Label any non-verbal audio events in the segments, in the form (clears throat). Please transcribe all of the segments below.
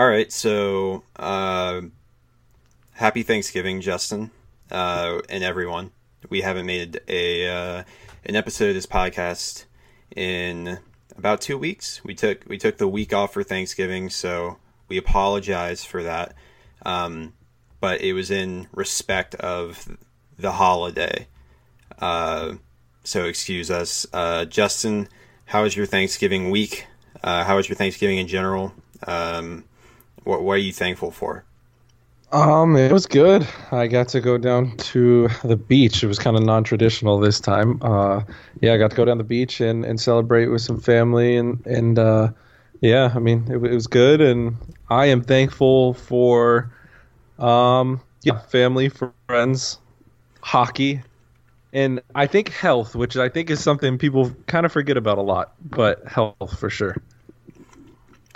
All right, so uh, happy Thanksgiving, Justin, uh, and everyone. We haven't made a uh, an episode of this podcast in about two weeks. We took we took the week off for Thanksgiving, so we apologize for that. Um, but it was in respect of the holiday. Uh, so excuse us, uh, Justin. How was your Thanksgiving week? Uh, how was your Thanksgiving in general? Um, what, what are you thankful for? Um, it was good. I got to go down to the beach. It was kind of non-traditional this time. Uh, yeah, I got to go down the beach and, and celebrate with some family and and uh, yeah, I mean it, it was good. And I am thankful for um, yeah, family, friends, hockey, and I think health, which I think is something people kind of forget about a lot, but health for sure.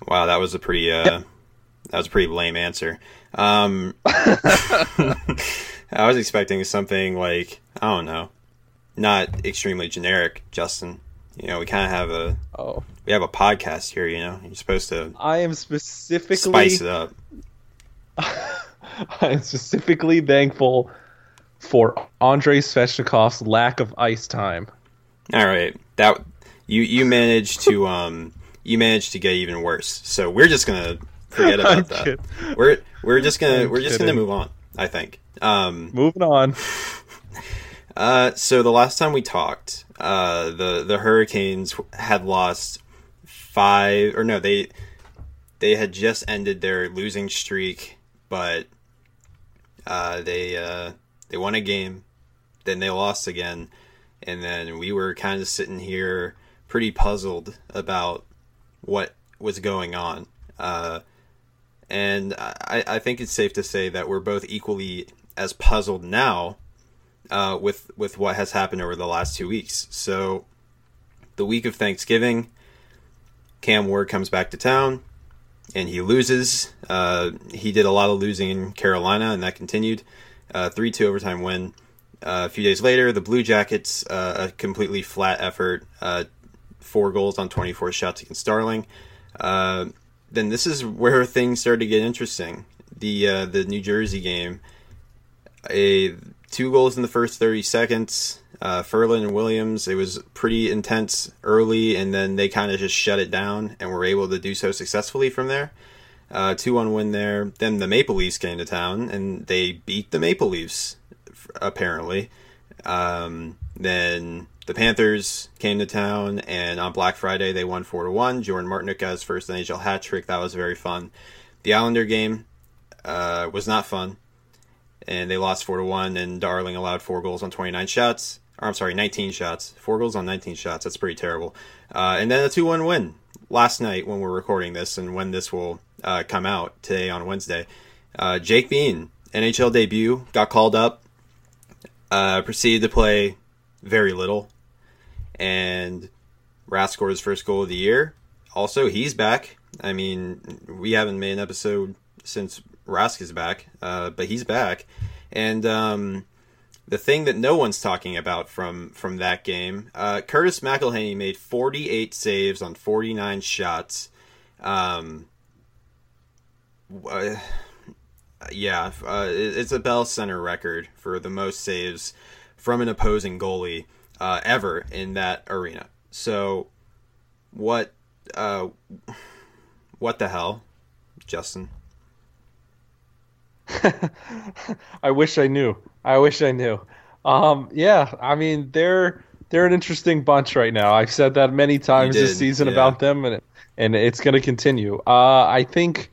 Wow, that was a pretty uh, that was a pretty lame answer. Um, (laughs) I was expecting something like I don't know, not extremely generic, Justin. You know, we kind of have a oh we have a podcast here. You know, you're supposed to. I am specifically spice it up. (laughs) I'm specifically thankful for Andrei Svechnikov's lack of ice time. All right, that you you managed to um you managed to get even worse. So we're just gonna forget (laughs) about that. Kidding. We're we're just gonna I'm we're just kidding. gonna move on. I think. Um, Moving on. (laughs) Uh, so the last time we talked, uh, the the Hurricanes had lost five, or no, they they had just ended their losing streak, but uh, they uh, they won a game, then they lost again, and then we were kind of sitting here pretty puzzled about what was going on. And I, I think it's safe to say that we're both equally as puzzled now uh, with with what has happened over the last two weeks. So, the week of Thanksgiving, Cam Ward comes back to town, and he loses. Uh, he did a lot of losing in Carolina, and that continued. Uh, three two overtime win. Uh, a few days later, the Blue Jackets, uh, a completely flat effort, four goals on 24 shots against Darling then this is where things started to get interesting. The uh, the New Jersey game, a two goals in the first thirty seconds. Uh, and Williams, it was pretty intense early, and then they kind of just shut it down and were able to do so successfully from there. Uh, two one win there. Then the Maple Leafs came to town and they beat the Maple Leafs apparently. Um, then the Panthers came to town, and on Black Friday they won four to one. Jordan Martinook got his first NHL hat trick. That was very fun. The Islander game uh, was not fun, and they lost four to one. And Darling allowed four goals on twenty nine shots. Or I'm sorry, nineteen shots. Four goals on nineteen shots. That's pretty terrible. Uh, and then a two one win last night when we're recording this, and when this will uh, come out today on Wednesday. Uh, Jake Bean NHL debut got called up. Uh, proceeded to play very little and Rask scored his first goal of the year. Also, he's back. I mean, we haven't made an episode since Rask is back, uh, but he's back. And um, the thing that no one's talking about from from that game, uh, Curtis McElhinney made 48 saves on 49 shots. Um, uh, yeah, uh, it's a Bell Center record for the most saves from an opposing goalie uh, ever in that arena. So, what, uh, what the hell, Justin? (laughs) I wish I knew. I wish I knew. Um, yeah, I mean they're they're an interesting bunch right now. I've said that many times this season yeah. about them, and and it's going to continue. Uh, I think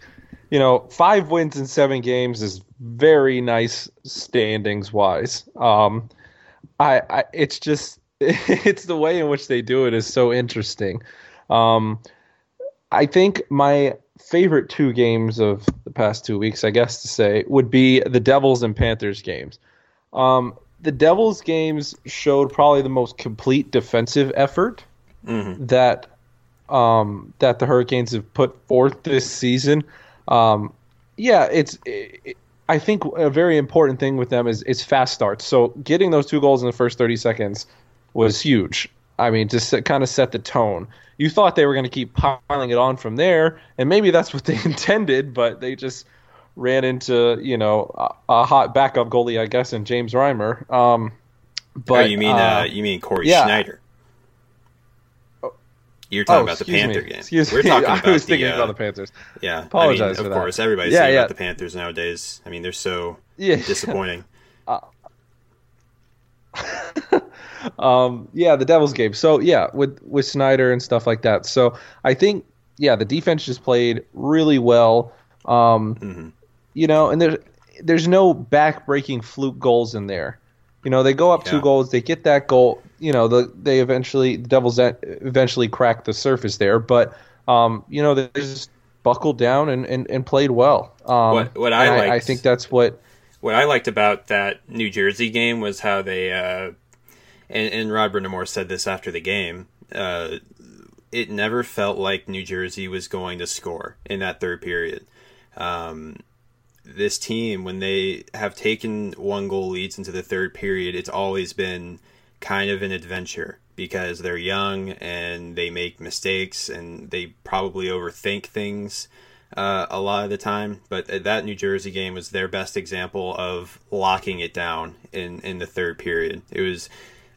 you know five wins in seven games is very nice standings wise. Um, I, I it's just (laughs) it's the way in which they do it is so interesting. Um, I think my favorite two games of the past two weeks, I guess to say, would be the Devils and Panthers games. Um, the Devils games showed probably the most complete defensive effort mm-hmm. that um, that the Hurricanes have put forth this season. Um, yeah, it's it, I think a very important thing with them is is fast starts. So getting those two goals in the first 30 seconds was huge. I mean, to kind of set the tone. You thought they were going to keep piling it on from there, and maybe that's what they (laughs) intended, but they just ran into you know a, a hot backup goalie, I guess, in James Reimer. Um, but oh, you mean uh, uh, you mean Cory yeah. Schneider? You're talking oh, about the Panther me. game. Excuse We're talking (laughs) about I was thinking uh, about the Panthers. Yeah, apologize I mean, of course, everybody's yeah, saying yeah. about the Panthers nowadays. I mean, they're so yeah. disappointing. (laughs) uh, (laughs) um, yeah, the Devils game. So yeah, with with Schneider and stuff like that. So I think yeah, the defense just played really well. Um, mm-hmm. You know, and there's there's no back-breaking fluke goals in there. You know, they go up yeah. two goals, they get that goal. You know, the, they eventually the Devils eventually crack the surface there, but um, you know, they just buckled down and, and, and played well. Um, what what I liked, I, I think that's what what I liked about that New Jersey game was how they uh, and, and Rod Brind'Amour said this after the game. Uh, it never felt like New Jersey was going to score in that third period. Um, this team, when they have taken one goal leads into the third period, it's always been kind of an adventure because they're young and they make mistakes and they probably overthink things uh, a lot of the time. But that New Jersey game was their best example of locking it down in, in the third period. It was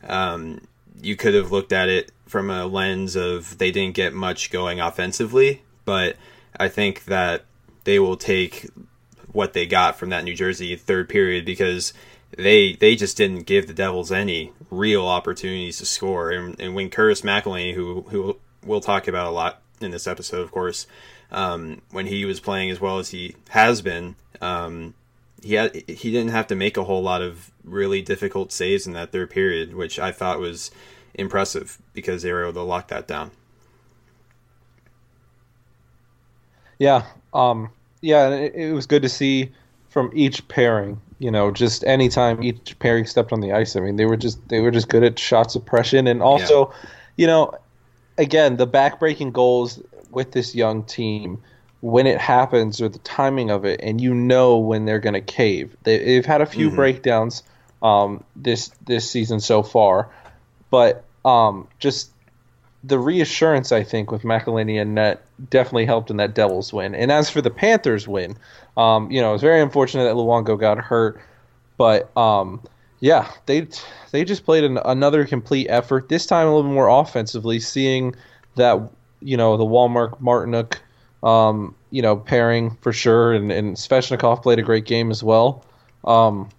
um, you could have looked at it from a lens of they didn't get much going offensively, but I think that they will take what they got from that New Jersey third period because they they just didn't give the Devils any real opportunities to score. And, and when Curtis McElhinney, who who we'll talk about a lot in this episode, of course, um, when he was playing as well as he has been, um, he had he didn't have to make a whole lot of really difficult saves in that third period, which I thought was impressive because they were able to lock that down. Yeah, um, yeah, it, it was good to see from each pairing. You know, just anytime each pairing stepped on the ice, I mean, they were just they were just good at shot suppression, and also, yeah. you know, again the backbreaking goals with this young team when it happens or the timing of it, and you know when they're going to cave. They, have had a few mm-hmm. breakdowns um, this this season so far, but um, just the reassurance I think with McElhinney and net definitely helped in that Devils win. And as for the Panthers win, um, you know, it was very unfortunate that Luongo got hurt, but um, yeah, they they just played an, another complete effort. This time a little more offensively, seeing that you know the Wallmark Martinook um, you know, pairing for sure, and, and Svechnikov played a great game as well. Um,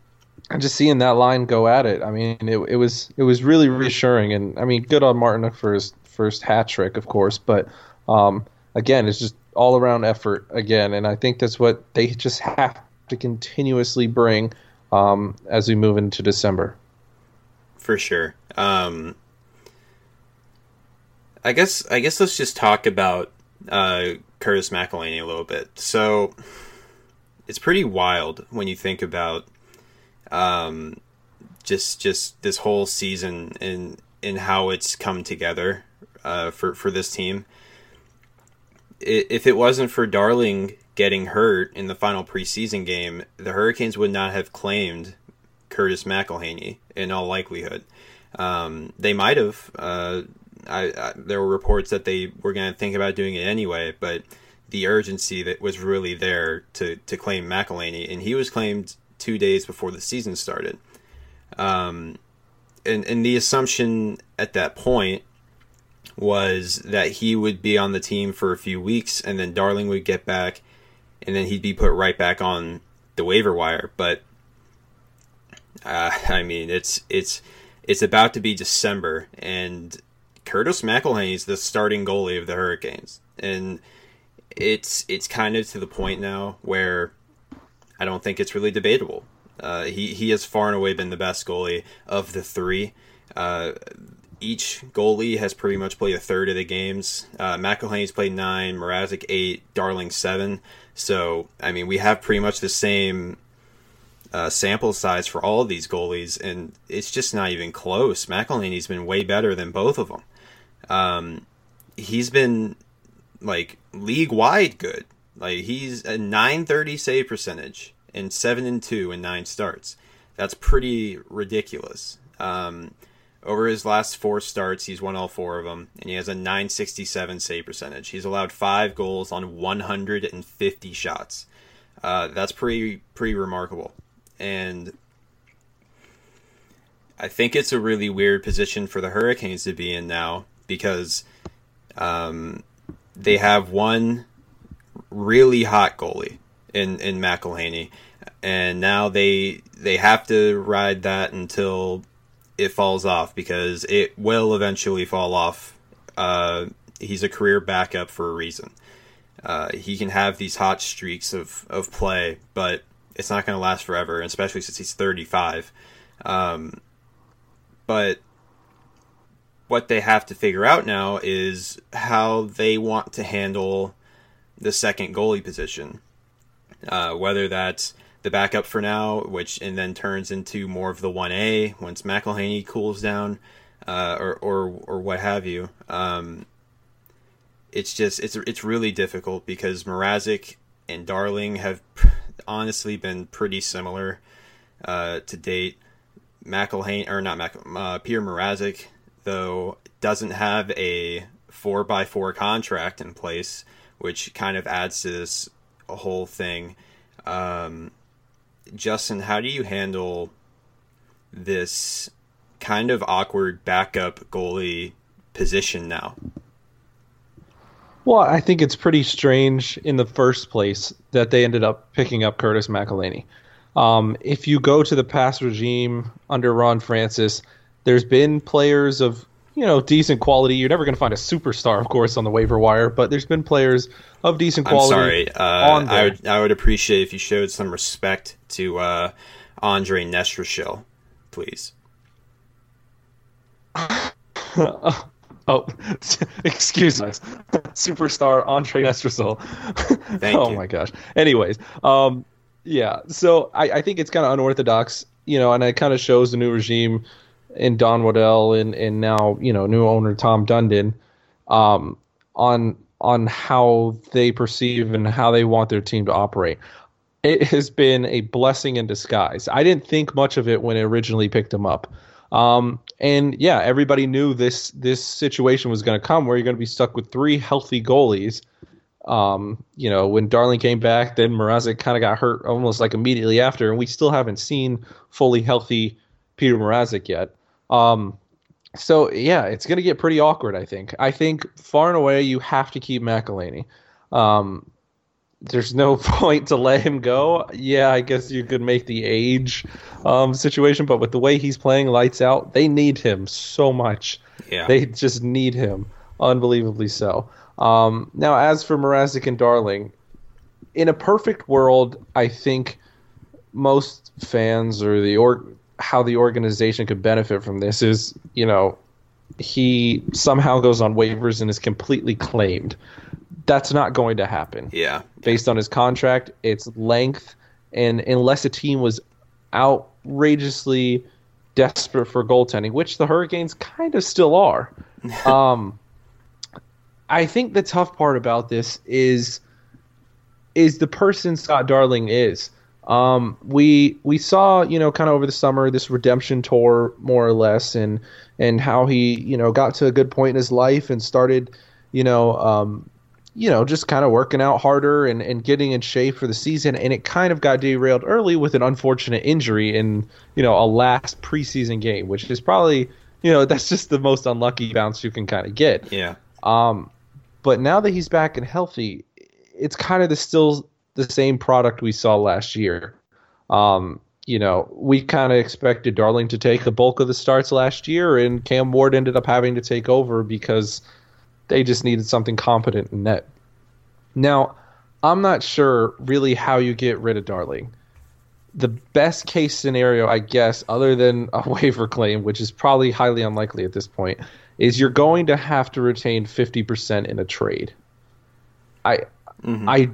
and just seeing that line go at it, I mean, it, it was it was really reassuring, and I mean, good on Martin for his first hat trick, of course, but um, again, it's just all around effort again, and I think that's what they just have to continuously bring um, as we move into December. For sure. Um, I guess I guess let's just talk about uh, Curtis McElhinney a little bit. So it's pretty wild when you think about um, just just this whole season and and how it's come together uh, for for this team. If it wasn't for Darling getting hurt in the final preseason game, the Hurricanes would not have claimed Curtis McElhinney in all likelihood. Um, they might have. Uh, I, I, there were reports that they were going to think about doing it anyway, but the urgency that was really there to to claim McElhinney, and he was claimed two days before the season started. Um, and and the assumption at that point was that he would be on the team for a few weeks, and then Darling would get back, and then he'd be put right back on the waiver wire. But uh, (laughs) I mean, it's it's it's about to be December, and Curtis McElhinney is the starting goalie of the Hurricanes, and it's it's kind of to the point now where I don't think it's really debatable. Uh, he he has far and away been the best goalie of the three. Uh, each goalie has pretty much played a third of the games. Uh, McElhinney's played nine, Mrazek eight, Darling seven. So I mean, we have pretty much the same uh, sample size for all of these goalies, and it's just not even close. McElhinney's been way better than both of them. Um, he's been like league wide good. Like he's a 930 save percentage and 7 and 2 in 9 starts. That's pretty ridiculous. Um, Over his last four starts, he's won all four of them, and he has a 967 save percentage. He's allowed five goals on 150 shots. Uh, that's pretty pretty remarkable, and I think it's a really weird position for the Hurricanes to be in now because um, they have one really hot goalie in in McElhinney, and now they they have to ride that until it falls off because it will eventually fall off. Uh, he's a career backup for a reason. Uh, he can have these hot streaks of, of play, but it's not going to last forever, especially since he's 35. Um, but what they have to figure out now is how they want to handle the second goalie position. Uh, whether that's the backup for now, which and then turns into more of the one A once McElhinney cools down, uh, or or or what have you. Um, it's just it's it's really difficult because Mrazek and Darling have honestly been pretty similar uh, to date. McElhinney or not Mac, uh, Pierre Mrazek though doesn't have a four by four contract in place, which kind of adds to this whole thing. Um, Justin, how do you handle this kind of awkward backup goalie position now? Well, I think it's pretty strange in the first place that they ended up picking up Curtis McElhinney. Um, if you go to the past regime under Ron Francis, there's been players of you know decent quality. You're never going to find a superstar, of course, on the waiver wire, but there's been players of decent quality. I'm sorry. Uh, I would I would appreciate if you showed some respect to uh, Andre Nestrasil, please. (laughs) Oh, (laughs) excuse us, (laughs) superstar Andre Nestrasil. oh you. Oh, my gosh. Anyways, um, yeah. So I, I think it's kind of unorthodox, you know, and it kind of shows the new regime in Don Waddell and and now you know new owner Tom Dundon, um, on on how they perceive and how they want their team to operate. It has been a blessing in disguise. I didn't think much of it when I originally picked him up. Um, and yeah, everybody knew this this situation was going to come where you're going to be stuck with three healthy goalies. Um, you know, when Darling came back, then Mrazek kind of got hurt almost like immediately after, and we still haven't seen fully healthy Peter Mrazek yet. Um, so yeah, it's going to get pretty awkward. I think. I think far and away you have to keep McElhinney. Um, there's no (laughs) point to let him go. Yeah, I guess you could make the age um, situation, but with the way he's playing lights out, they need him so much. Yeah. They just need him, unbelievably so. Um, now, as for Mrazek and Darling, in a perfect world, I think most fans or the or how the organization could benefit from this is, you know, he somehow goes on waivers and is completely claimed that's not going to happen. Yeah. Based on his contract, its length, and unless a team was outrageously desperate for goaltending, which the Hurricanes kind of still are. (laughs) um, I think the tough part about this is is the person Scott Darling is. Um, we we saw you know kind of over the summer this redemption tour more or less, and and how he you know got to a good point in his life and started you know um, you know, just kind of working out harder and, and getting in shape for the season. And it kind of got derailed early with an unfortunate injury in, you know, a last preseason game, which is probably, you know, (laughs) that's just the most unlucky bounce you can kind of get. Yeah. Um, but now that he's back and healthy, it's kind of the still the same product we saw last year. Um, you know, we kind of expected Darling to take the bulk of the starts last year, and Cam Ward ended up having to take over because – they just needed something competent in net. Now, I'm not sure really how you get rid of Darling. The best case scenario, I guess, other than a (laughs) waiver claim, which is probably highly unlikely at this point, is you're going to have to retain 50% in a trade. I mm-hmm. I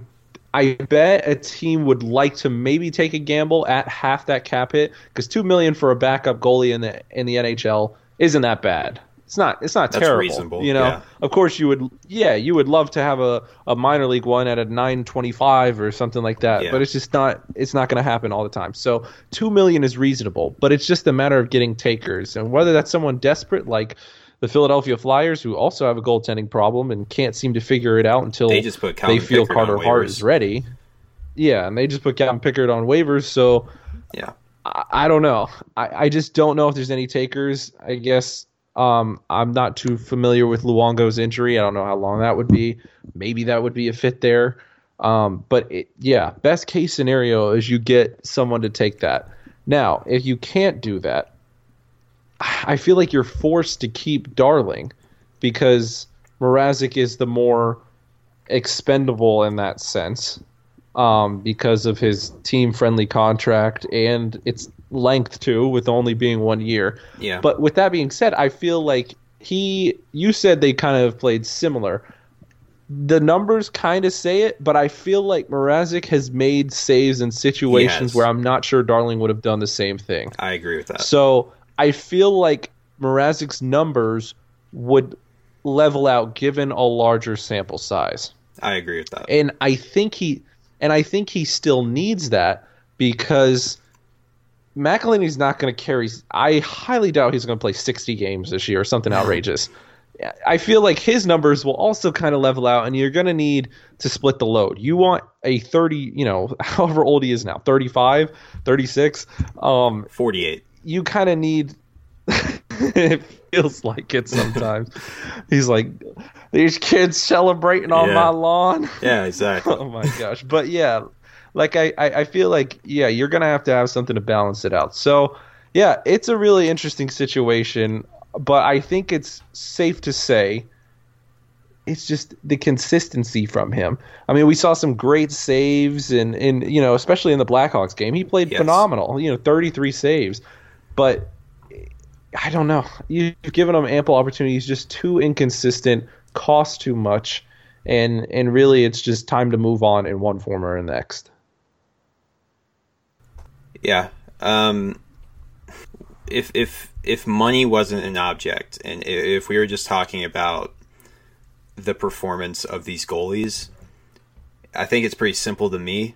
I bet a team would like to maybe take a gamble at half that cap hit because two million for a backup goalie in the in the NHL isn't that bad It's not. It's not That's terrible. Reasonable. You know, yeah. of course you would. Yeah, you would love to have a, a minor league one at a nine twenty five or something like that. Yeah. But it's just not. It's not going to happen all the time. So two million is reasonable, but it's just a matter of getting takers, and whether that's someone desperate like the Philadelphia Flyers, who also have a goaltending problem and can't seem to figure it out until they just put they feel Pickard Carter Hart is ready. Yeah, and they just put Calvin Pickard on waivers. So yeah, I, I don't know. I, I just don't know if there's any takers. I guess um, I'm not too familiar with Luongo's injury. I don't know how long that would be. Maybe that would be a fit there. Um, but it, yeah, best case scenario is you get someone to take that. Now, if you can't do that, I feel like you're forced to keep Darling because Mrazek is the more expendable in that sense um, because of his team friendly contract and its length too, with only being one year. Yeah. But with that being said, I feel like he. You said they kind of played similar. The numbers kind of say it, but I feel like Mrazek has made saves in situations where I'm not sure Darling would have done the same thing. I agree with that. So I feel like Mrazek's numbers would level out given a larger sample size. I agree with that. And I think he and I think he still needs that because McElhinney's not going to carry. I highly doubt he's going to play 60 games this year or something outrageous. I feel like his numbers will also kind of level out, and you're going to need to split the load. You want a 30, you know, (laughs) however old he is now 35, 36, um, 48. You kind of need. (laughs) it feels like it sometimes. (laughs) He's like, these kids celebrating on yeah. my lawn. (laughs) Yeah, exactly. oh my gosh. But yeah, like I, I, I feel like yeah, you're gonna have to have something to balance it out. So yeah, it's a really interesting situation, but I think it's safe to say it's just the consistency from him. I mean, we saw some great saves and and you know, especially in the Blackhawks game, he played yes. phenomenal. You know, 33 saves. But I don't know. You've given them ample opportunities, just too inconsistent, costs too much, and and really it's just time to move on in one form or the next. Yeah. Um, if if if money wasn't an object, and if we were just talking about the performance of these goalies, I think it's pretty simple to me.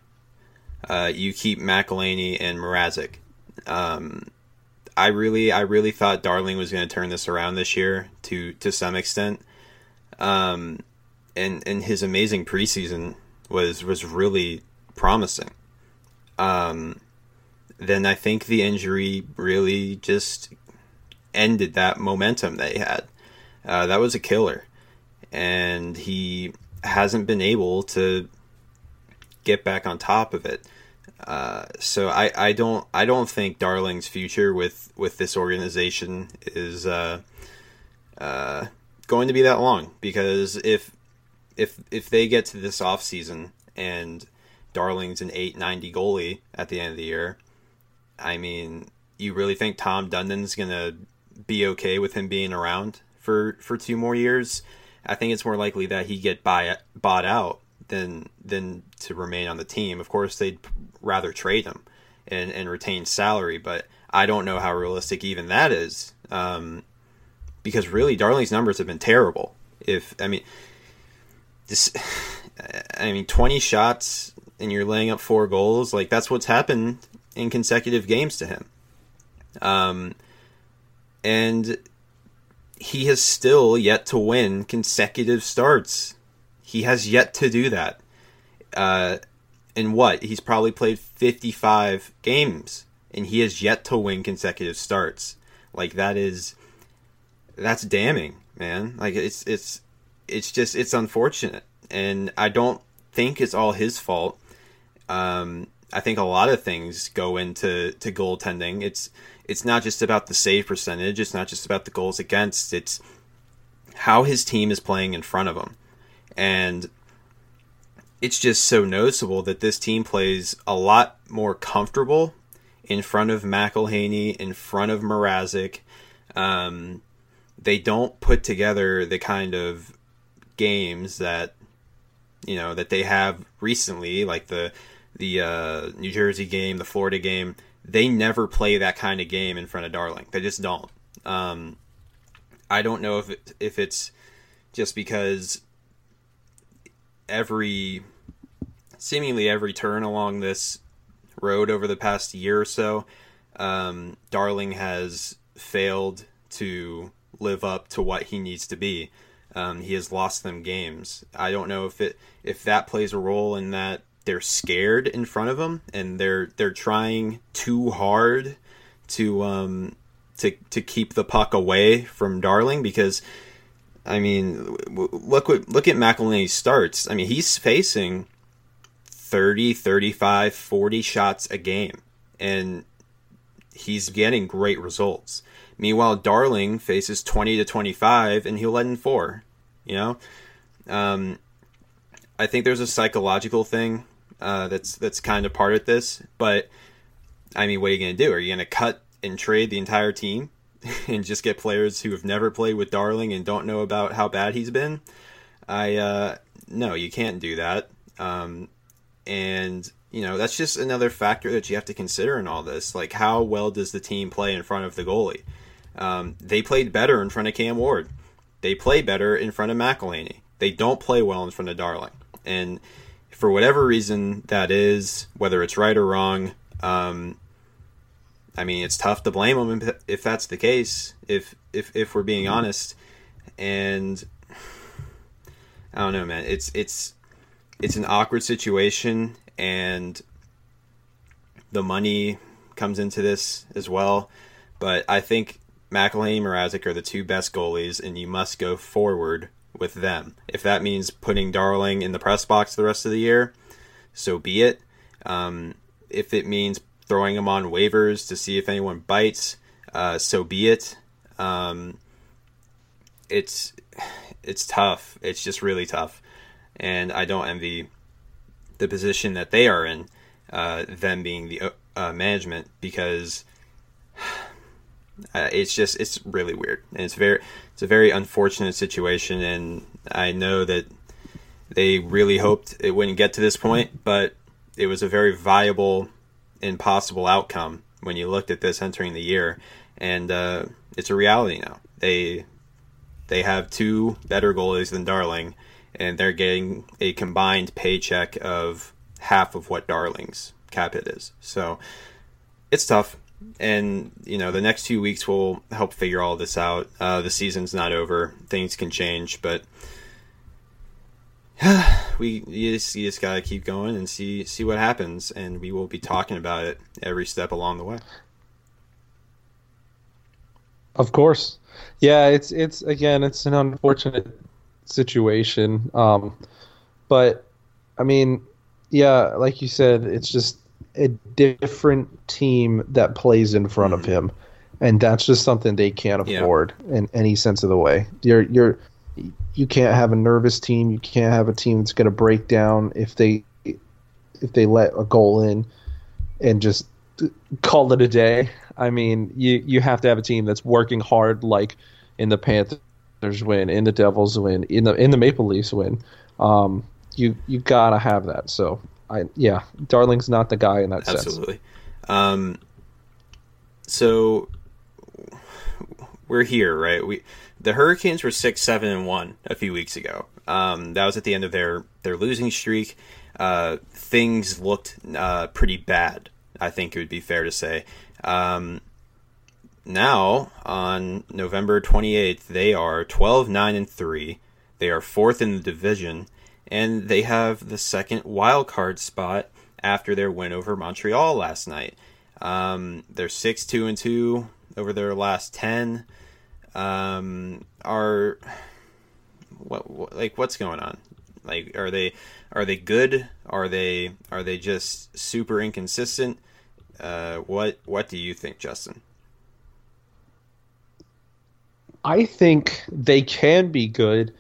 Uh, you keep McElhinney and Mrazek. Um, I really, I really thought Darling was going to turn this around this year to to some extent. Um, and and his amazing preseason was was really promising. Um, then I think the injury really just ended that momentum that he had. Uh, that was a killer, and he hasn't been able to get back on top of it. Uh, so I, I don't I don't think Darling's future with, with this organization is uh, uh, going to be that long because if if if they get to this off season and Darling's an 890 goalie at the end of the year, I mean, you really think Tom Dundon's going to be okay with him being around for for two more years? I think it's more likely that he get buy bought out than than to remain on the team. Of course, they'd rather trade him and and retain salary, but I don't know how realistic even that is. Um, because really, Darling's numbers have been terrible. If I mean, this, (sighs) I mean, twenty shots and you're laying up four goals, like that's what's happened in consecutive games to him. Um, and he has still yet to win consecutive starts. He has yet to do that. Uh, in what? He's probably played 55 games and he has yet to win consecutive starts. Like that is that's damning, man. Like it's it's it's just it's unfortunate. And I don't think it's all his fault. Um I think a lot of things go into to goaltending. It's it's not just about the save percentage. It's not just about the goals against. It's how his team is playing in front of him, and it's just so noticeable that this team plays a lot more comfortable in front of McElhinney, in front of Mrazek. Um, they don't put together the kind of games that you know that they have recently, like the the uh, New Jersey game, the Florida game, they never play that kind of game in front of Darling. They just don't. Um, I don't know if it, if it's just because every seemingly every turn along this road over the past year or so, um, Darling has failed to live up to what he needs to be. Um, he has lost them games. I don't know if it if that plays a role in that they're scared in front of him and they're they're trying too hard to um to to keep the puck away from Darling because I mean look what look at McElhinney's starts. I mean he's facing 30, 35, 40 shots a game and he's getting great results. Meanwhile, Darling faces 20 to 25 and he'll let in four. You know, um, I think there's a psychological thing uh, that's that's kind of part of this. But I mean, what are you going to do? Are you going to cut and trade the entire team (laughs) and just get players who have never played with Darling and don't know about how bad he's been? I uh, no, you can't do that. Um, and you know that's just another factor that you have to consider in all this. Like, how well does the team play in front of the goalie? Um, they played better in front of Cam Ward. They play better in front of McElhinney. They don't play well in front of Darling. And for whatever reason that is, whether it's right or wrong, um, I mean, it's tough to blame them if that's the case. If if if we're being honest, and I don't know, man. It's it's it's an awkward situation, and the money comes into this as well. But I think McElhinney and Mrazek are the two best goalies, and you must go forward with them. If that means putting Darling in the press box the rest of the year, so be it. Um, if it means throwing him on waivers to see if anyone bites, uh, so be it. Um, it's it's tough. It's just really tough, and I don't envy the position that they are in, uh, them being the uh, management, because (sighs) uh, it's just it's really weird and it's very it's a very unfortunate situation and i know that they really hoped it wouldn't get to this point but it was a very viable and possible outcome when you looked at this entering the year. And uh, it's a reality now. They they have two better goalies than darling and they're getting a combined paycheck of half of what darling's cap hit is. So it's tough. And you know the next few weeks will help figure all this out. Uh, the season's not over; things can change, but (sighs) we you just, you just gotta keep going and see see what happens, and we will be talking about it every step along the way. Of course, yeah. It's it's again, it's an unfortunate situation, um, but I mean, yeah, like you said, it's just a different team that plays in front mm-hmm. of him, and that's just something they can't afford yeah. in any sense of the way. You're you're you can't have a nervous team. You can't have a team that's going to break down if they if they let a goal in and just call it a day. I mean, you you have to have a team that's working hard, like in the Panthers win, in the Devils win, in the in the Maple Leafs win. Um, you you gotta have that. So I yeah, Darling's not the guy in that Absolutely. sense. Absolutely. Um, so we're here, right? We the Hurricanes were six, seven, and one a few weeks ago. Um, that was at the end of their their losing streak. Uh, things looked uh, pretty bad. I think it would be fair to say. Um, now on November 28th, they are 12, 9, and 3. They are fourth in the division and they have the second wild card spot after their win over Montreal last night. Um, they're six two and two over their last ten. Um, are what, what like what's going on? Like are they are they good? Are they are they just super inconsistent? Uh, what what do you think, Justin? I think they can be good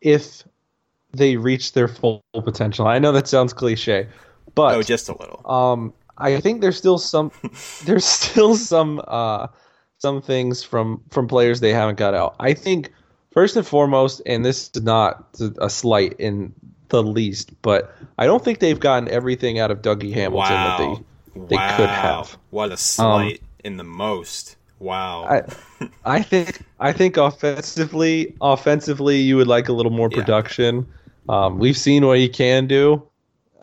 if they reach their full potential. I know that sounds cliche, but oh, just a little. Um, I think there's still some (laughs) there's still some uh some things from from players they haven't got out. I think first and foremost, and this is not a slight in the least, but I don't think they've gotten everything out of Dougie Hamilton wow. that they they wow. could have. What a slight um, in the most. Wow. I, I think I think offensively, offensively, you would like a little more production. Yeah. Um, we've seen what he can do,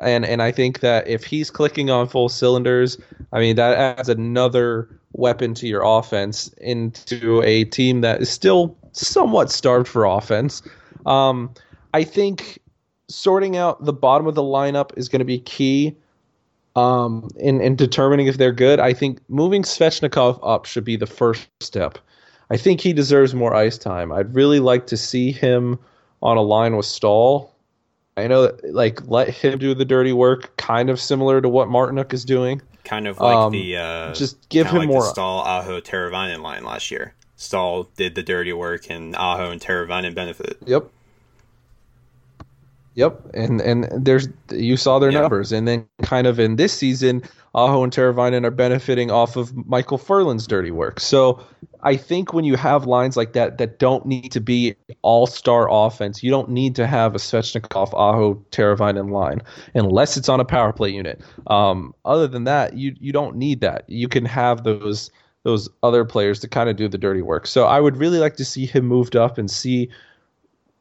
and and I think that if he's clicking on full cylinders, I mean that adds another weapon to your offense into a team that is still somewhat starved for offense. Um, I think sorting out the bottom of the lineup is going to be key um, in, in determining if they're good. I think moving Svechnikov up should be the first step. I think he deserves more ice time. I'd really like to see him on a line with Staal. I know, that, like, let him do the dirty work, kind of similar to what Martinook is doing. Kind of like um, the uh, just give him like more. Staal Aho, Teravainen line last year. Staal did the dirty work, and Aho and Teravainen benefit. Yep. Yep, and and there's you saw their yep. numbers, and then kind of in this season, Aho and Teravainen are benefiting off of Michael Ferland's dirty work. So I think when you have lines like that that don't need to be all star offense, you don't need to have a Svechnikov, Aho, Teravainen line unless it's on a power play unit. Um, other than that, you you don't need that. You can have those those other players to kind of do the dirty work. So I would really like to see him moved up and see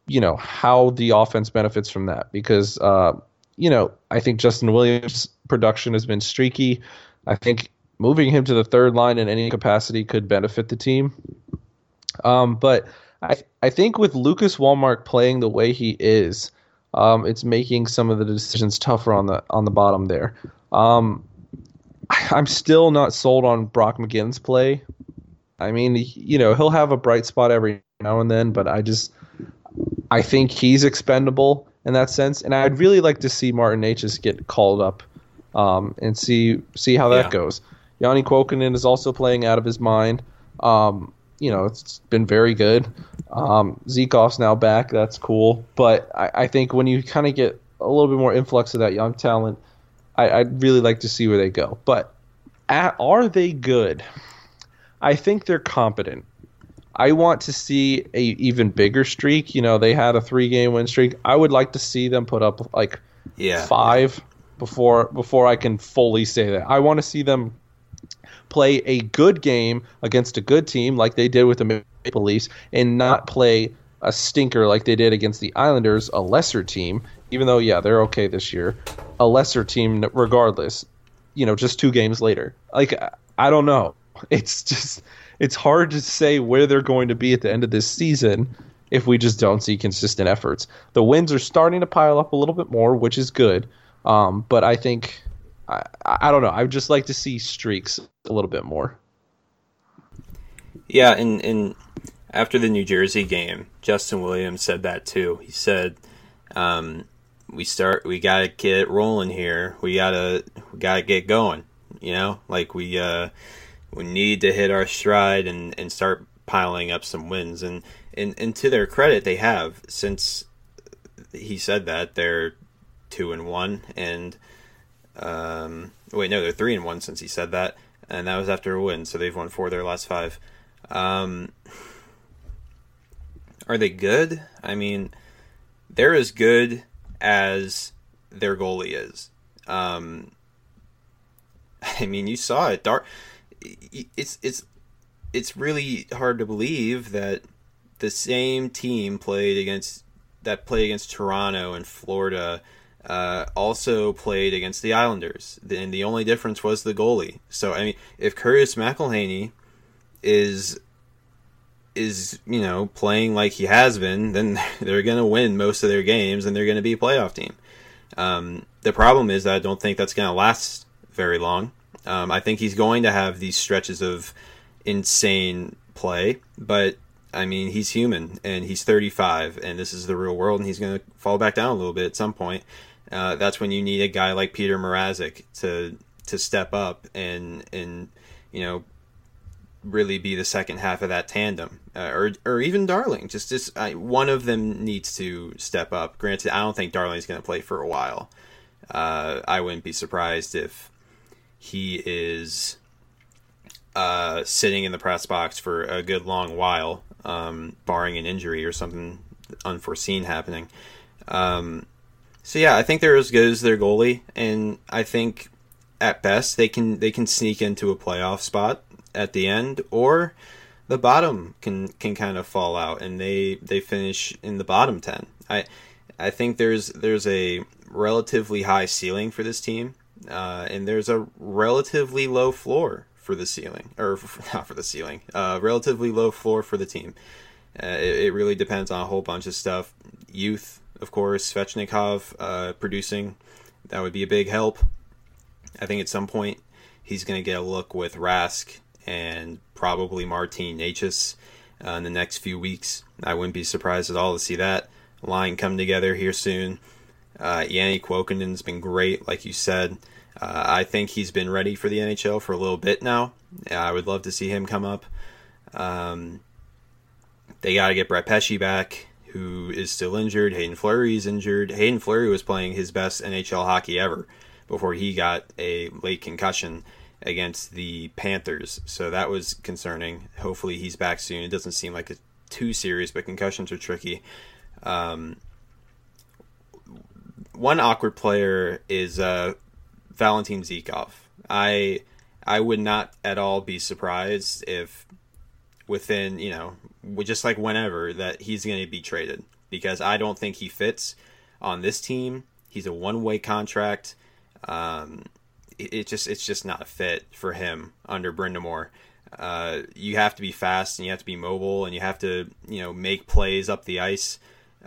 you know how the offense benefits from that because uh, you know I think Justin Williams' production has been streaky. I think moving him to the third line in any capacity could benefit the team. Um, but I I think with Lucas Wallmark playing the way he is, um, it's making some of the decisions tougher on the on the bottom there. Um, (laughs) I'm still not sold on Brock McGinn's play. I mean, you know, he'll have a bright spot every now and then, but I just I think he's expendable in that sense, and I'd really like to see Martin Necas get called up um, and see see how that yeah. goes. Janne Kuokkanen is also playing out of his mind. Um, you know, it's been very good. Um, Zykov's now back. That's cool. But I, I think when you kind of get a little bit more influx of that young talent, I, would really like to see where they go. But at, are they good? I think they're competent. I want to see a even bigger streak. You know, they had a three game win streak. I would like to see them put up like yeah, five yeah. Before before I can fully say that. I want to see them play a good game against a good team like they did with the Maple Leafs and not play a stinker like they did against the Islanders, a lesser team, even though yeah, they're okay this year. A lesser team regardless. You know, just two games later. Like I don't know. (laughs) It's just it's hard to say where they're going to be at the end of this season if we just don't see consistent efforts. The wins are starting to pile up a little bit more, which is good. Um, but I think I, I don't know. I would just like to see streaks a little bit more. Yeah, and and after the New Jersey game, Justin Williams said that too. He said, um, "We start. We gotta get rolling here. We gotta we gotta get going. You know, like we." Uh, we need to hit our stride and, and start piling up some wins. And, and and to their credit, they have since he said that they're two and one, and um, wait, no, they're three and one since he said that, and that was after a win. So they've won four of their last five. Um, are they good? I mean, they're as good as their goalie is. Um, (laughs) I mean, you saw it. Dark it's it's it's really hard to believe that the same team played against that played against Toronto and Florida uh, also played against the Islanders, and the only difference was the goalie. So I mean, if Curtis McElhinney is is you know playing like he has been, then (laughs) they're going to win most of their games, and they're going to be a playoff team. Um, the problem is that I don't think that's going to last very long. Um, I think he's going to have these stretches of insane play, but I mean, he's human and he's 35, and this is the real world, and he's going to fall back down a little bit at some point. Uh, that's when you need a guy like Peter Mrazek to to step up and and you know really be the second half of that tandem, uh, or or even Darling. Just just I, one of them needs to step up. Granted, I don't think Darling's going to play for a while. Uh, I wouldn't be surprised if he is uh, sitting in the press box for a good long while, um, barring an injury or something unforeseen happening. Um, so yeah, I think they're as good as their goalie, and I think at best they can they can sneak into a playoff spot. at the end, or the bottom can can kind of fall out and they they finish in the bottom ten. I I think there's there's a relatively high ceiling for this team, uh, and there's a relatively low floor for the ceiling, or (laughs) not for the ceiling, uh, relatively low floor for the team. Uh, it, it, really depends on a whole bunch of stuff. Youth, of course, Svechnikov uh, producing, that would be a big help. I think at some point he's going to get a look with Rask and probably Martin Necas uh, in the next few weeks. I wouldn't be surprised at all to see that line come together here soon. Uh, Janne Kuokkanen's been great, like you said. Uh, I think he's been ready for the NHL for a little bit now. I would love to see him come up. Um, they got to get Brett Pesce back, who is still injured. Haydn Fleury is injured. Haydn Fleury was playing his best NHL hockey ever before he got a late concussion against the Panthers. So that was concerning. Hopefully he's back soon. It doesn't seem like it's too serious, but concussions are tricky. Um, one awkward player is uh, Valentin Zykov. I I would not at all be surprised if within you know just like whenever that he's going to be traded because I don't think he fits on this team. He's a one way contract. Um, it, it, just it's just not a fit for him under Brind'Amour. Uh, you have to be fast and you have to be mobile and you have to you know make plays up the ice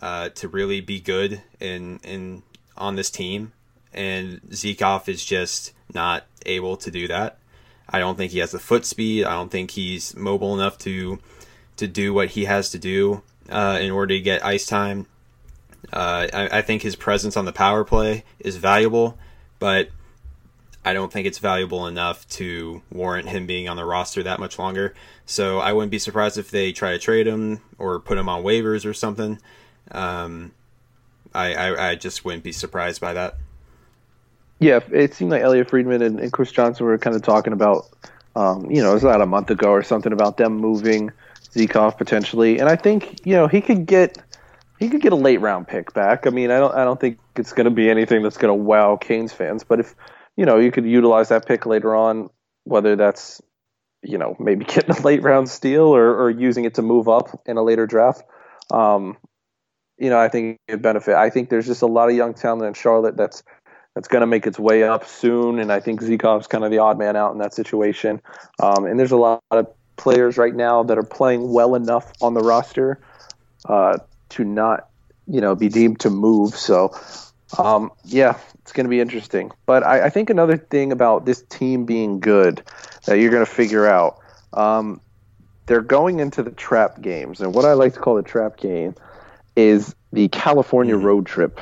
uh, to really be good in in on this team. And Zykov is just not able to do that. I don't think he has the foot speed. I don't think he's mobile enough to to do what he has to do uh, in order to get ice time. Uh, I, I, think his presence on the power play is valuable, but I don't think it's valuable enough to warrant him being on the roster that much longer. So I wouldn't be surprised if they try to trade him or put him on waivers or something. Um, I, I, I just wouldn't be surprised by that. Yeah, it seemed like Elliotte Friedman and, and Chris Johnston were kind of talking about, um, you know, it was about a month ago or something about them moving Zykov potentially, and I think you know he could get he could get a late round pick back. I mean, I don't I don't think it's going to be anything that's going to wow Canes fans, but if you know you could utilize that pick later on, whether that's you know maybe (laughs) getting a late round steal or, or using it to move up in a later draft. Um, you know, I think it benefit. I think there's just a lot of young talent in Charlotte that's that's going to make its way up soon, and I think Zykov's kind of the odd man out in that situation. Um, and there's a lot of players right now that are playing well enough on the roster uh, to not, you know, be deemed to move. So, um, yeah, it's going to be interesting. But I, I, think another thing about this team being good that you're going to figure out, um, they're going into the trap games, and what I like to call the trap game is the California mm-hmm. road trip.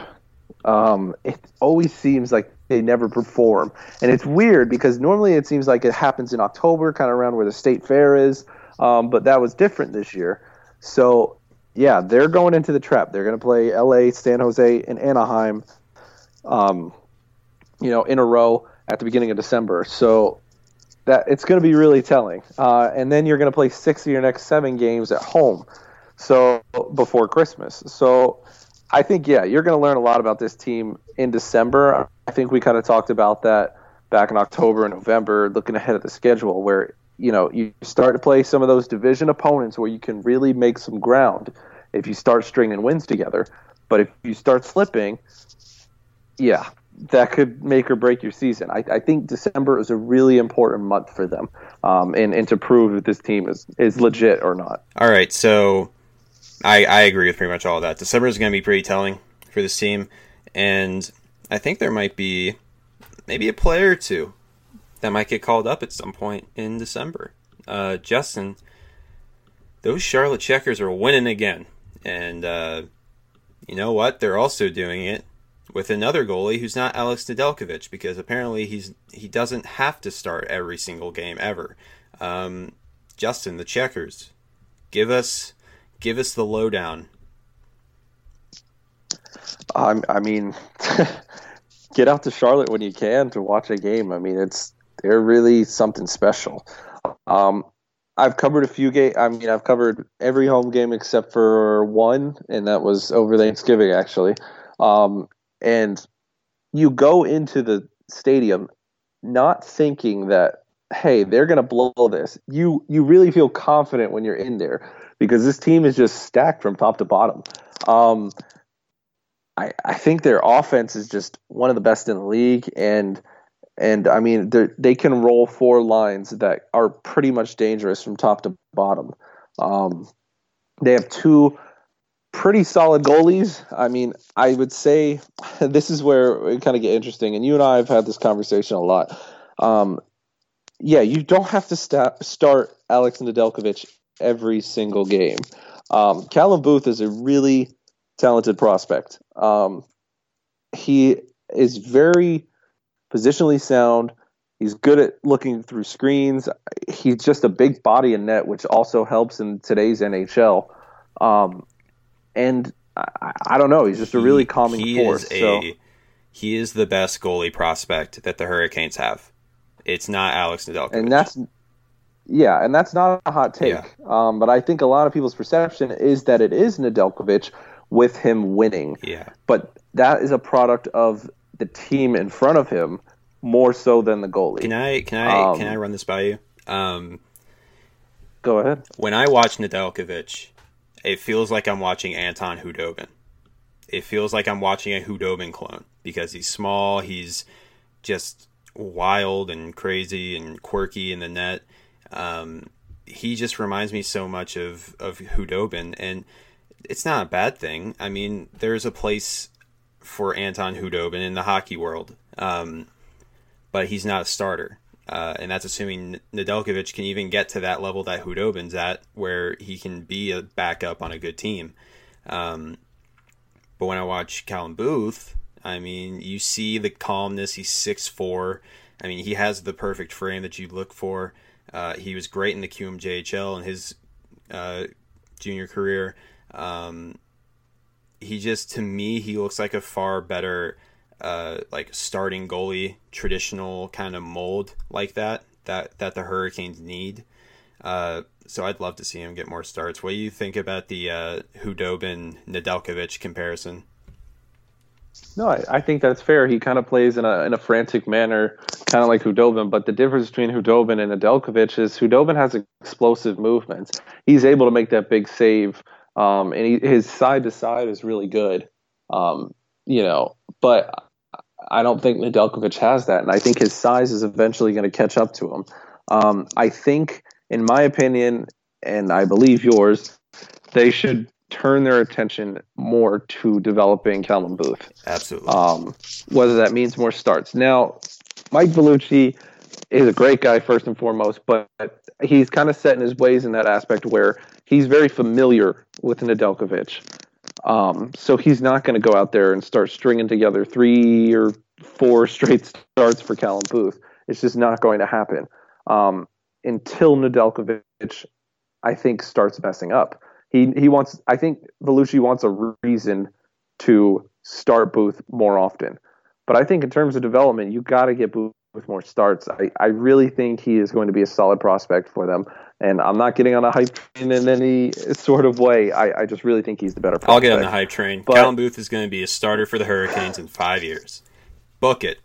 Um, it always seems like they never perform, and it's weird because normally it seems like it happens in October, kind of around where the state fair is. Um, but that was different this year. So yeah, they're going into the trap. They're going to play L.A., San Jose, and Anaheim. Um, you know, in a row at the beginning of December. So that it's going to be really telling. Uh, and then you're going to play six of your next seven games at home so before Christmas. So I think yeah, you're going to learn a lot about this team in December. I think we kind of talked about that back in October and November, looking ahead at the schedule, where you know you start to play some of those division opponents where you can really make some ground if you start stringing wins together. But if you start slipping, yeah, that could make or break your season. I, I think December is a really important month for them, um, and and to prove that this team is is legit or not. All right, so I, I agree with pretty much all of that. December is going to be pretty telling for this team, and I think there might be maybe a player or two that might get called up at some point in December. Uh, Justin, those Charlotte Checkers are winning again, and uh, you know what? They're also doing it with another goalie who's not Alex Nedeljkovic because apparently he's he doesn't have to start every single game ever. Um, Justin, the Checkers, give us give us the lowdown. Um, I mean, (laughs) get out to Charlotte when you can to watch a game. I mean, it's they're really something special. Um, I've covered a few game. I mean, I've covered every home game except for one, and that was over Thanksgiving, actually. Um, and you go into the stadium not thinking that hey, they're going to blow this. You you really feel confident when you're in there because this team is just stacked from top to bottom. Um, I I think their offense is just one of the best in the league, and and I mean they can roll four lines that are pretty much dangerous from top to bottom. Um, they have two pretty solid goalies. I mean, I would say (laughs) this is where it kind of get interesting, and you and I have had this conversation a lot. Um, yeah, you don't have to sta- start Alex Nedeljkovic every single game. Um, Callum Booth is a really talented prospect. Um, he is very positionally sound. He's good at looking through screens. He's just a big body in net, which also helps in today's NHL. Um, and I, I, don't know. He's just a really calming he force. Is a, so. He is the best goalie prospect that the Hurricanes have. It's not Alex Nedeljkovic. And that's yeah, and that's not a hot take. Yeah. Um, but I think a lot of people's perception is that it is Nedeljkovic with him winning. Yeah. But that is a product of the team in front of him more so than the goalie. Can I can I um, can I run this by you? Um, go ahead. When I watch Nedeljkovic, it feels like I'm watching Anton Khudobin. It feels like I'm watching a Khudobin clone because he's small, he's just wild and crazy and quirky in the net. Um, he just reminds me so much of of Khudobin, and it's not a bad thing. I mean, there's a place for Anton Khudobin in the hockey world, um, but he's not a starter. Uh, and that's assuming Nedeljkovic can even get to that level that Khudobin's at, where he can be a backup on a good team. Um, but when I watch Callum Booth, I mean, you see the calmness. He's six four. I mean, he has the perfect frame that you look for. Uh, he was great in the QMJHL in his uh, junior career. Um, he just, to me, he looks like a far better, uh, like starting goalie, traditional kind of mold like that that that the Hurricanes need. Uh, so I'd love to see him get more starts. What do you think about the uh, Khudobin Nedeljkovic comparison? No, I, I, think that's fair. He kind of plays in a in a frantic manner, kind of like Khudobin. But the difference between Khudobin and Nedeljkovic is Khudobin has explosive movements. He's able to make that big save, um, and he, his side to side is really good. Um, you know, but I don't think Nedeljkovic has that, and I think his size is eventually going to catch up to him. Um, I think, in my opinion, and I believe yours, they should turn their attention more to developing Callum Booth. Absolutely. Um, whether that means more starts. Now, Mike Vellucci is a great guy first and foremost, but he's kind of set in his ways in that aspect where he's very familiar with Nedeljkovic. Um, so he's not going to go out there and start stringing together three or four (laughs) straight starts for Callum Booth. It's just not going to happen um, until Nedeljkovic, I think, starts messing up he he wants. I think Vellucci wants a reason to start Booth more often. But I think in terms of development, you got to get Booth with more starts. I, I really think he is going to be a solid prospect for them. And I'm not getting on a hype train in any sort of way. I, I just really think he's the better prospect. I'll get on the hype train. But, Callum Booth is going to be a starter for the Hurricanes in five years. Book it.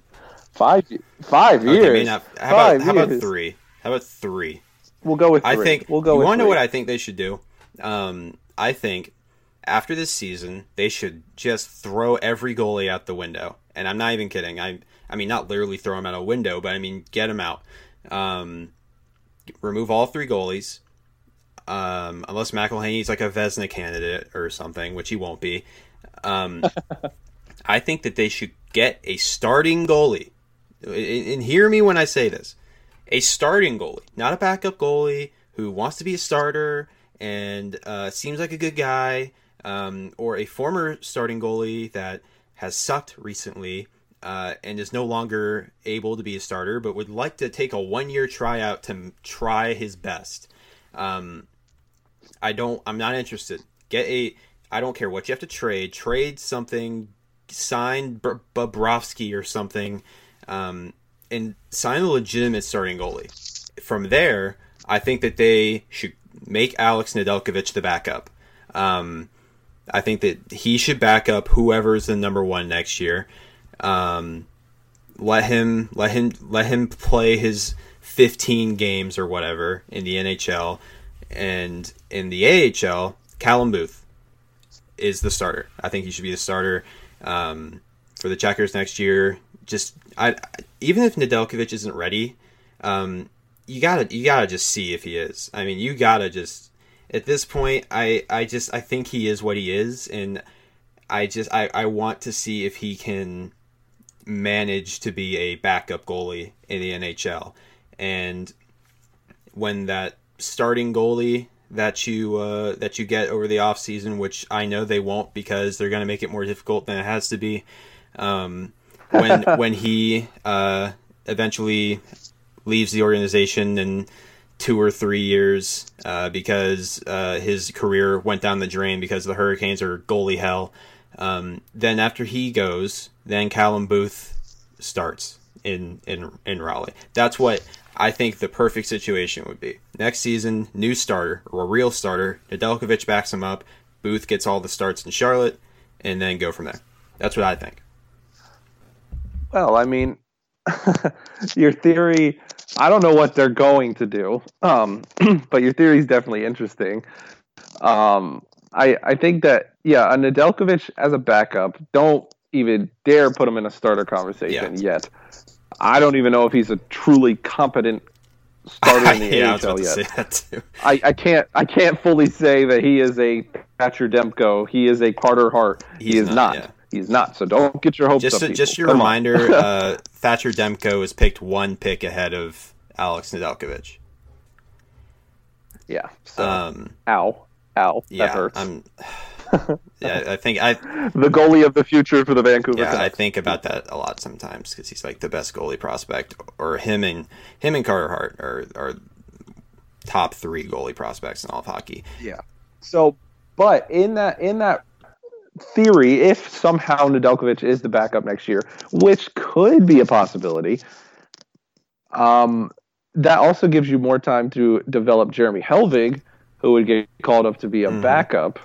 Five five years. not, how, five about, years. how about three? How about three? We'll go with three. I think we'll go. You want to know what I think they should do? Um, I think after this season, they should just throw every goalie out the window. And I'm not even kidding. I I mean, not literally throw them out a window, but I mean get them out. Um, remove all three goalies, um, unless McElhinney's like a Vezina candidate or something, which he won't be. Um, (laughs) I think that they should get a starting goalie. And hear me when I say this: a starting goalie, not a backup goalie who wants to be a starter and uh, seems like a good guy, um, or a former starting goalie that has sucked recently uh, and is no longer able to be a starter, but would like to take a one year tryout to try his best. Um, I don't. I'm not interested. Get a. I don't care what you have to trade. Trade something. Sign Bobrovsky or something, um, and sign a legitimate starting goalie. From there, I think that they should make Alex Nedeljkovic the backup. Um, I think that he should back up whoever's the number one next year. Um, let him let him let him play his 15 games or whatever in the NHL, and in the AHL, Callum Booth is the starter. I think he should be the starter um, for the Checkers next year. Just I, even if Nedeljkovic isn't ready, um, you gotta you gotta just see if he is. I mean, you gotta just at this point. I I just I think he is what he is, and I just I I want to see if he can manage to be a backup goalie in the NHL, and when that starting goalie that you uh, that you get over the off season, which I know they won't because they're going to make it more difficult than it has to be. Um, when (laughs) when he uh, eventually leaves the organization in two or three years uh, because uh, his career went down the drain because the Hurricanes are goalie hell. Um, then after he goes, then Callum Booth starts in in in Raleigh. That's what I think the perfect situation would be. Next season, new starter or a real starter. Nedeljkovic backs him up. Booth gets all the starts in Charlotte, and then go from there. That's what I think. Well, I mean, (laughs) your theory. I don't know what they're going to do, um, (clears throat) but your theory is definitely interesting. Um, I I think that yeah, a Nedeljkovic as a backup. Don't even dare put him in a starter conversation yeah. yet. I don't even know if he's a truly competent starter in (laughs) the yeah, AHL yet. I, I, can't I can't fully say that he is a Thatcher Demko. He is a Carter Hart. He's he is not. not. Yeah. He's not. So don't get your hopes just up. A, just your Come reminder: (laughs) uh, Thatcher Demko was picked one pick ahead of Alex Nedeljkovic. Yeah. So, um, ow, ow. Yeah, that hurts. I'm, (laughs) yeah, I think I the goalie of the future for the Vancouver. Yeah, Canucks. I think about that a lot sometimes because he's like the best goalie prospect, or him and him and Carter Hart are are top three goalie prospects in all of hockey. Yeah. So, but in that in that theory, if somehow Nedeljkovic is the backup next year, which could be a possibility, um, that also gives you more time to develop Jeremy Helvig, who would get called up to be a mm-hmm. backup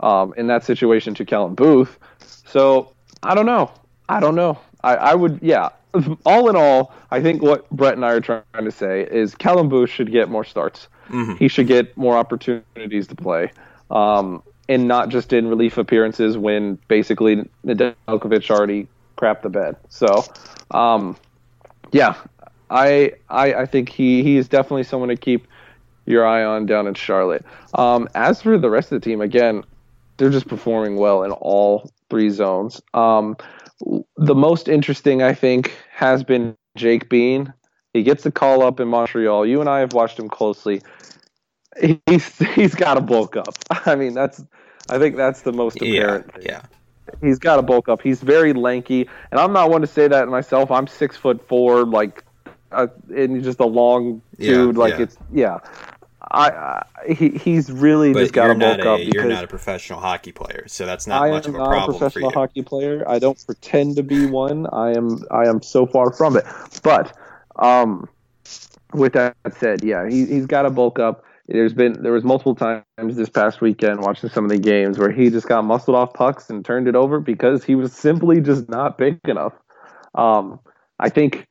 um, in that situation to Callum Booth. So I don't know. I don't know. I, I would, yeah. (laughs) All in all, I think what Brett and I are trying to say is Callum Booth should get more starts. Mm-hmm. He should get more opportunities to play, um, and not just in relief appearances when basically Nedeljkovic already crapped the bed. So, um, yeah, I, I I think he he is definitely someone to keep your eye on down in Charlotte. Um, as for the rest of the team, again, they're just performing well in all three zones. Um, the most interesting, I think, has been Jake Bean. He gets the call up in Montreal. You and I have watched him closely. He's he's got to bulk up. (laughs) I mean, that's I think that's the most apparent. Yeah, yeah. He's got to bulk up. He's very lanky, and I'm not one to say that myself. I'm six foot four, like, uh, and just a long dude. Yeah, like yeah. it's yeah. I, I he, he's really but just got to bulk a, up. You're not a professional hockey player, so that's not I much of a problem. I am not a professional hockey player. I don't pretend to be one. I am I am so far from it. But um, with that said, yeah, he he's got to bulk up. There's been there was multiple times this past weekend watching some of the games where he just got muscled off pucks and turned it over because he was simply just not big enough. Um, I think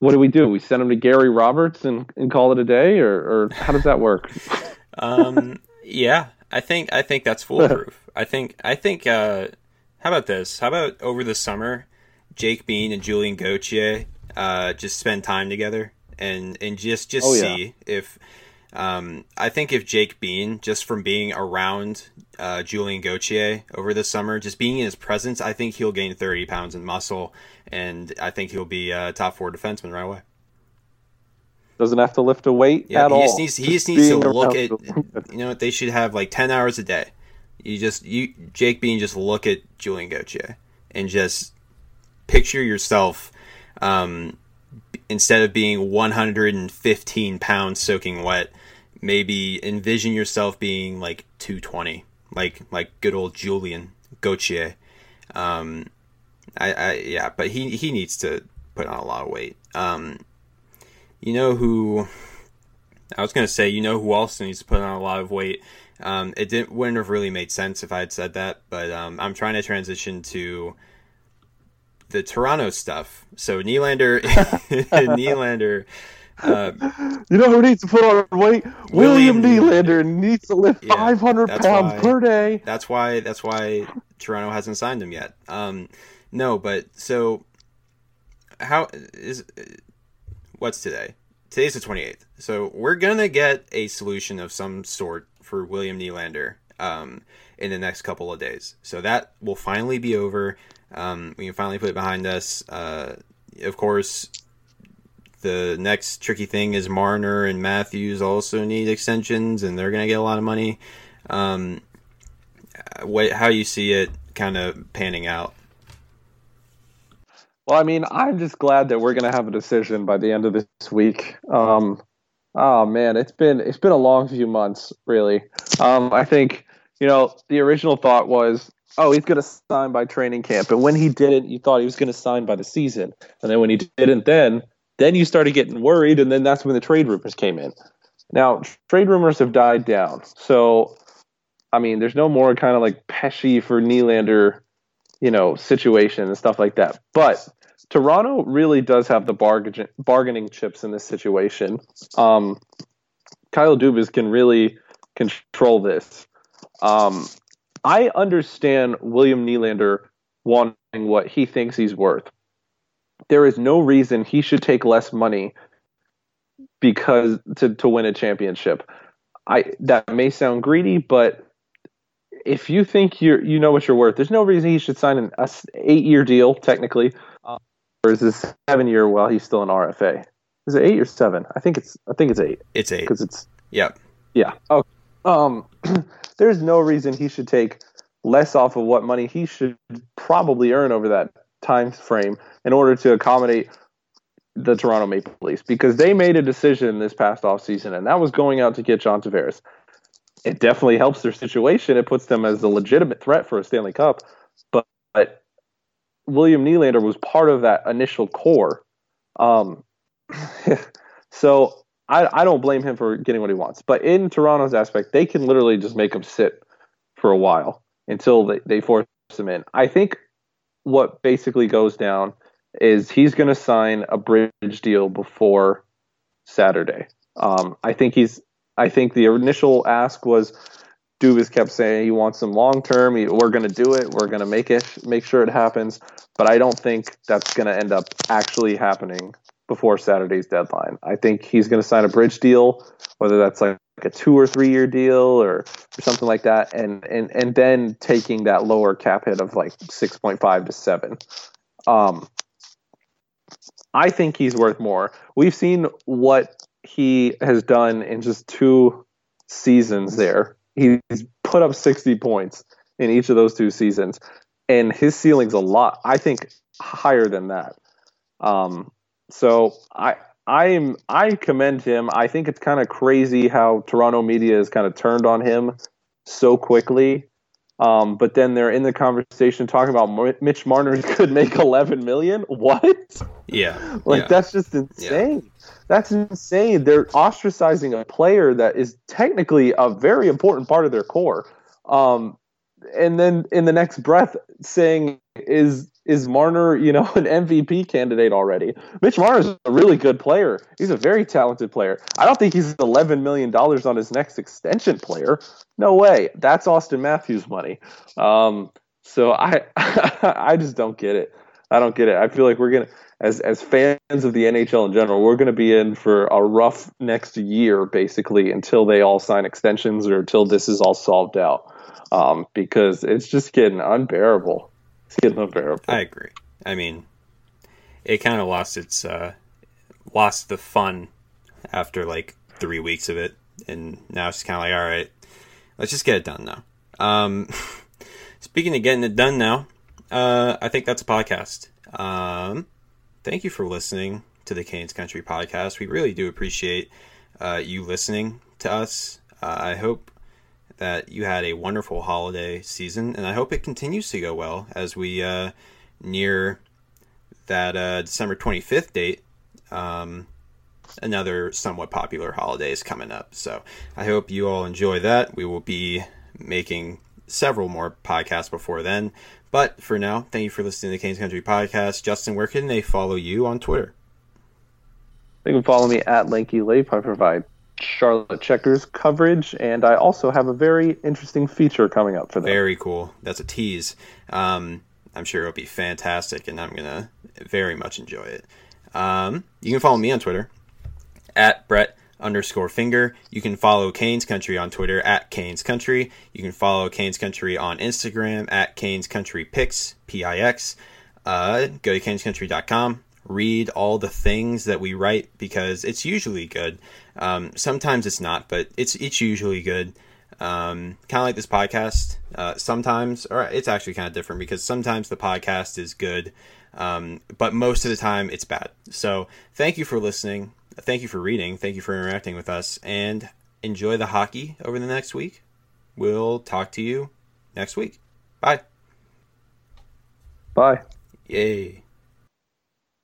what do we do? We send him to Gary Roberts and, and call it a day, or, or how does that work? (laughs) um, yeah, I think I think that's foolproof. I think I think. Uh, how about this? How about over the summer, Jake Bean and Julien Gauthier uh, just spend time together and and just just oh, see yeah. if. Um, I think if Jake Bean, just from being around uh, Julien Gauthier over the summer, just being in his presence, I think he'll gain 30 pounds in muscle and I think he'll be a top four defenseman right away. Doesn't have to lift a weight yeah, at he all. Just needs, he just needs to look at. You know, they should have like ten hours a day. You just you Jake Bean just look at Julien Gauthier and just picture yourself um, instead of being 115 pounds soaking wet. Maybe envision yourself being like 220, like like good old Julien Gauthier. Um, I, I yeah, but he he needs to put on a lot of weight. Um, you know who? I was gonna say, you know who also needs to put on a lot of weight. Um, it didn't wouldn't have really made sense if I had said that, but um, I'm trying to transition to the Toronto stuff. So Nylander, (laughs) Nylander Uh, you know who needs to put on weight? William, William Nylander needs to lift yeah, 500 pounds why, per day. That's why. That's why Toronto hasn't signed him yet. Um, no, but so how is what's today? Today's the 28th. So we're gonna get a solution of some sort for William Nylander um, in the next couple of days. So that will finally be over. Um, we can finally put it behind us. Uh, of course, the next tricky thing is Marner and Matthews also need extensions, and they're going to get a lot of money. Um, what, how you see it kind of panning out? Well, I mean, I'm just glad that we're going to have a decision by the end of this week. Um, oh man, it's been it's been a long few months, really. Um, I think you know the original thought was, oh, he's going to sign by training camp, and when he didn't, you thought he was going to sign by the season, and then when he didn't, then then you started getting worried, and then that's when the trade rumors came in. Now, trade rumors have died down. So, I mean, there's no more kind of like Pesce for Nylander, you know, situation and stuff like that. But Toronto really does have the bargain, bargaining chips in this situation. Um, Kyle Dubas can really control this. Um, I understand William Nylander wanting what he thinks he's worth there is no reason he should take less money because to to win a championship. I that may sound greedy, but if you think you you know what you're worth, there's no reason he should sign an eight year deal technically, or is this seven year while he's still an RFA? Is it eight or seven? I think it's I think it's eight. It's eight because it's yeah yeah. Oh, um, (clears throat) there's no reason he should take less off of what money he should probably earn over that time frame in order to accommodate the Toronto Maple Leafs because they made a decision this past offseason, and that was going out to get John Tavares. It definitely helps their situation. It puts them as a legitimate threat for a Stanley Cup. But, but William Nylander was part of that initial core. Um, (laughs) so I, I don't blame him for getting what he wants. But in Toronto's aspect, they can literally just make him sit for a while until they, they force him in. I think what basically goes down is he's going to sign a bridge deal before Saturday. Um, I think he's. I think the initial ask was Dubas kept saying he wants some long term. We're going to do it. We're going to make it, make sure it happens. But I don't think that's going to end up actually happening before Saturday's deadline. I think he's going to sign a bridge deal, whether that's like a two or three year deal or, or something like that, and and and then taking that lower cap hit of like six point five to seven. Um, I think he's worth more. We've seen what he has done in just two seasons there. He's put up 60 points in each of those two seasons, and his ceiling's a lot, I think, higher than that. Um, so I I'm I commend him. I think it's kind of crazy how Toronto media has kind of turned on him so quickly. Um, but then they're in the conversation talking about Mitch Marner (laughs) could make 11 million. What? Yeah. like yeah. that's just insane. Yeah. That's insane. They're ostracizing a player that is technically a very important part of their core. Um, and then in the next breath saying is is Marner, you know, (laughs) an MVP candidate already? Mitch Marner is a really good player. He's a very talented player. I don't think he's eleven million dollars on his next extension player. No way. That's Auston Matthews money. Um, so I (laughs) I just don't get it. I don't get it. I feel like we're gonna as as fans of the NHL in general, we're gonna be in for a rough next year basically until they all sign extensions or until this is all solved out. Um, because it's just getting unbearable. It's getting unbearable. I agree. I mean, it kind of lost its uh, lost the fun after like three weeks of it, and now it's kind of like, all right, let's just get it done now. Um, (laughs) speaking of getting it done now, uh, I think that's a podcast. Um, thank you for listening to the Canes Country podcast. We really do appreciate uh, you listening to us. Uh, I hope that you had a wonderful holiday season, and I hope it continues to go well as we uh, near that uh, December 25th date. Um, another somewhat popular holiday is coming up. So I hope you all enjoy that. We will be making several more podcasts before then. But for now, thank you for listening to the Canes Country Podcast. Justin, where can they follow you on Twitter? They can follow me at Lanky. I provide Charlotte Checkers coverage, and I also have a very interesting feature coming up for them. Very cool. That's a tease. Um, I'm sure it'll be fantastic, and I'm gonna very much enjoy it. Um, you can follow me on Twitter at Brett underscore finger. You can follow Canes Country on Twitter at Canes Country. You can follow Canes Country on Instagram at Canes Country Picks, P I X. Uh, go to canescountry.com. Read all the things that we write because it's usually good. Um, sometimes it's not, but it's it's usually good. Um, kind of like this podcast. Uh, sometimes, or it's actually kind of different because sometimes the podcast is good, um, but most of the time it's bad. So thank you for listening. Thank you for reading. Thank you for interacting with us, and enjoy the hockey over the next week. We'll talk to you next week. Bye. Bye. Yay.